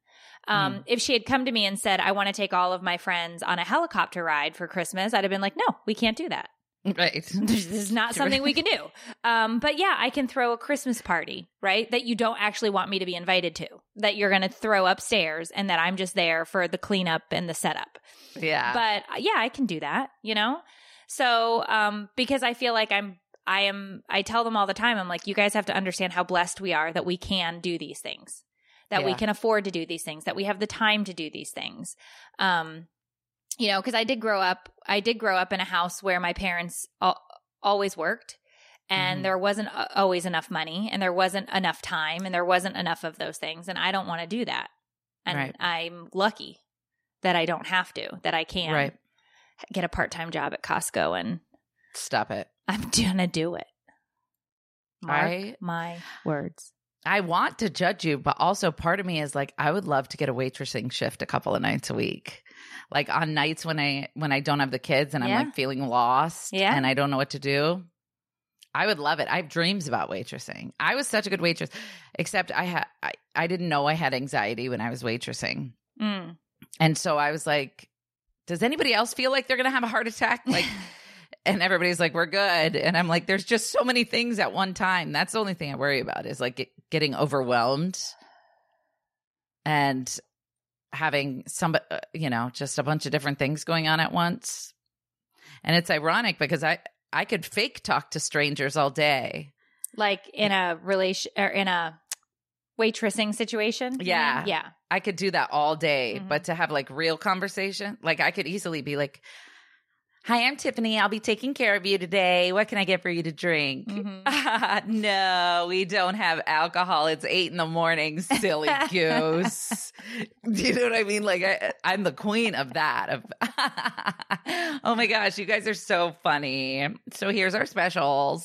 Um, If she had come to me and said, I want to take all of my friends on a helicopter ride for Christmas, I'd have been like, no, we can't do that. right. [laughs] This is not [laughs] something we can do. Um, but yeah, I can throw a Christmas party, right? That you don't actually want me to be invited to, that you're going to throw upstairs and that I'm just there for the cleanup and the setup. Yeah. But uh, yeah, I can do that, you know? So, um, because I feel like I'm, I am, I tell them all the time, I'm like, you guys have to understand how blessed we are that we can do these things, that we can afford to do these things, that we have the time to do these things. Um, you know, because I did grow up, I did grow up in a house where my parents al- always worked. And Mhm. there wasn't always enough money, and there wasn't enough time, and there wasn't enough of those things. And I don't want to do that. And Right. I'm lucky that I don't have to, that I can Right. get a part time job at Costco and Stop it. I'm [laughs] gonna do it. Mark I- my words. I want to judge you, but also part of me is like, I would love to get a waitressing shift a couple of nights a week. Like on nights when I when I don't have the kids and Yeah. I'm like feeling lost Yeah. and I don't know what to do. I would love it. I have dreams about waitressing. I was such a good waitress, except I had I, I didn't know I had anxiety when I was waitressing. Mm. And so I was like, does anybody else feel like they're going to have a heart attack? Like, [laughs] and everybody's like, we're good. And I'm like, there's just so many things at one time. That's the only thing I worry about is like getting overwhelmed and having some, uh, you know, just a bunch of different things going on at once. And it's ironic because I, I could fake talk to strangers all day. Like in a relation or in a waitressing situation. Yeah. mean? Yeah. I could do that all day, Mhm. but to have like real conversation, like I could easily be like, Hi, I'm Tiffany. I'll be taking care of you today. What can I get for you to drink? Mhm. [laughs] no, we don't have alcohol. It's eight in the morning, silly [laughs] goose. Do you know what I mean? Like I, I'm the queen of that. Of [laughs] oh my gosh, you guys are so funny. So here's our specials.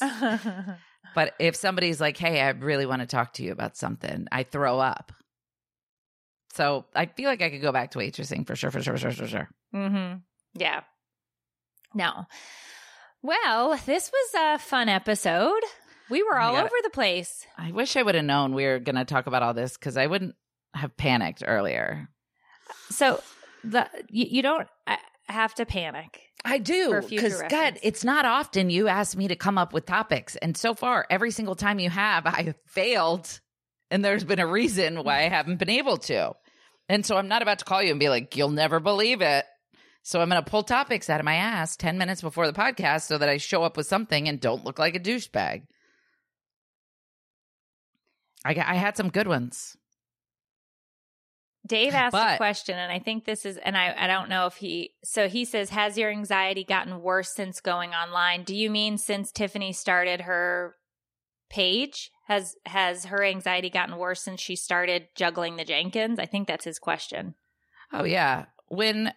But if somebody's like, "Hey, I really want to talk to you about something," I throw up. So I feel like I could go back to waitressing for sure, for sure, for sure, for sure. mm-hmm. Yeah. No. Well, this was a fun episode. We were all over the place. I wish I would have known we were going to talk about all this because I wouldn't have panicked earlier. So the you, you don't uh, have to panic. I do because God, it's not often you ask me to come up with topics, and so far, every single time you have, I have failed, and there's been a reason why I haven't been able to. And so I'm not about to call you and be like, "You'll never believe it." So I'm going to pull topics out of my ass ten minutes before the podcast so that I show up with something and don't look like a douchebag. I I had some good ones. Dave asked a question, and I think this is, and I, I don't know if he, so he says, Has your anxiety gotten worse since going online? Do you mean since Tiffany started her page? Has, has her anxiety gotten worse since she started juggling the Jenkins? I think that's his question. Oh yeah. When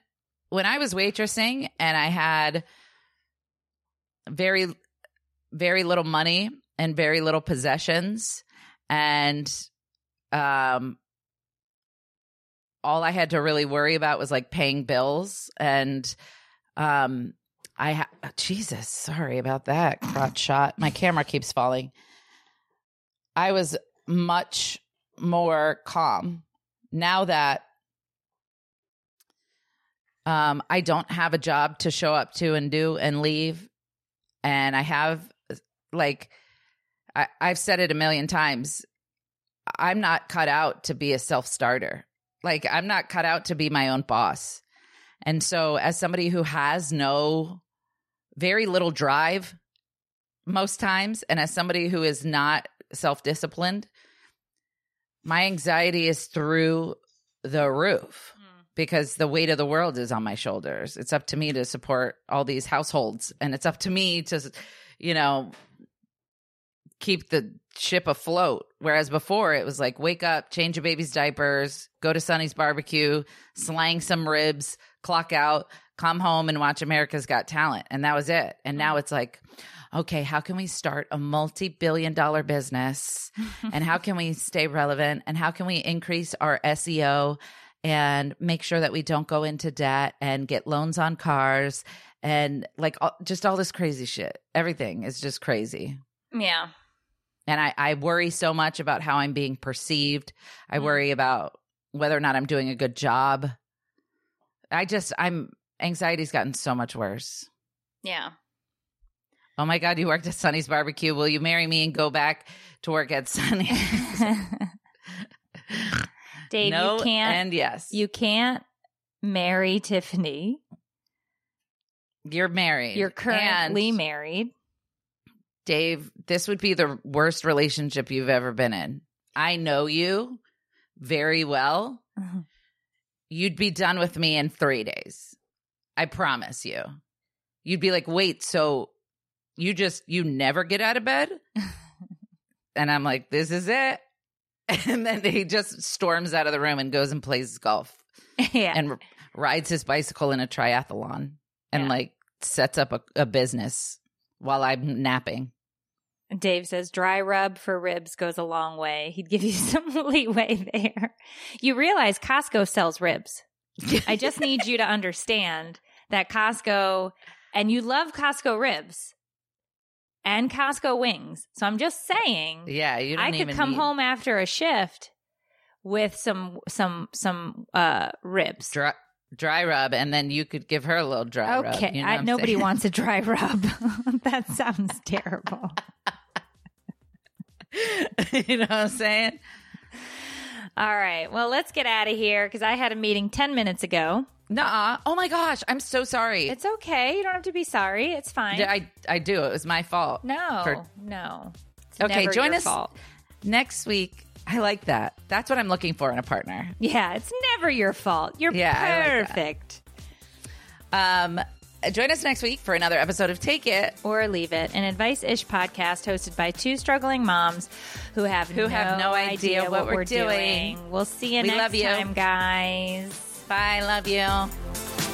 when I was waitressing and I had very very little money and very little possessions and um all I had to really worry about was like paying bills and um I ha- Jesus, sorry about that crotch shot. My camera keeps falling. I was much more calm now that um, I don't have a job to show up to and do and leave. And I have, like, I, I've said it a million times. I'm not cut out to be a self starter. Like, I'm not cut out to be my own boss. And so, as somebody who has no very little drive most times. And as somebody who is not self disciplined, my anxiety is through the roof because the weight of the world is on my shoulders. It's up to me to support all these households and it's up to me to, you know, keep the ship afloat. Whereas before it was like wake up, change a baby's diapers, go to Sonny's barbecue, slang some ribs, clock out, come home and watch America's Got Talent. And that was it. And now mm-hmm. it's like, okay, how can we start a multi billion dollar business? [laughs] and how can we stay relevant? And how can we increase our SEO and make sure that we don't go into debt and get loans on cars and like all, just all this crazy shit? Everything is just crazy. Yeah. And I, I worry so much about how I'm being perceived. I mm-hmm. worry about whether or not I'm doing a good job. I just, I'm, anxiety's gotten so much worse. Yeah. Oh my God, you worked at Sonny's Barbecue. Will you marry me and go back to work at Sonny's? [laughs] [laughs] Dave, no, you can't and yes. you can't marry Tiffany. You're married. You're currently And, married. Dave, this would be the worst relationship you've ever been in. I know you very well. Mhm. You'd be done with me in three days. I promise you. You'd be like, wait, so you just, you never get out of bed? [laughs] and I'm like, this is it. [laughs] And then he just storms out of the room and goes and plays golf [laughs] yeah. and r- rides his bicycle in a triathlon and Yeah. like sets up a, a business while I'm napping. Dave says dry rub for ribs goes a long way. He'd give you [laughs] some leeway there. You realize Costco sells ribs. I just need you to understand that Costco, and you love Costco ribs and Costco wings. So I'm just saying, Yeah, you don't I could come need home after a shift with some some some uh ribs. dry, dry rub, and then you could give her a little dry rub. Okay, you know I, what I'm nobody saying? wants a dry [laughs] rub. [laughs] that sounds terrible. [laughs] you know what I'm saying? All right, well, let's get out of here because I had a meeting ten minutes ago. Nuh-uh. Oh my gosh, I'm so sorry. It's okay. You don't have to be sorry. It's fine. Yeah, I I do. It was my fault. no, For- no. It's Okay, never join your us fault. next week. I like that. That's what I'm looking for in a partner. Yeah, it's never your fault. You're Yeah, I like perfect. Um, join us next week for another episode of Take It. or leave it an advice ish podcast hosted by two struggling moms who have Who no have no idea what we're doing. doing. We'll see you We next love you. time, guys. Bye. Love you.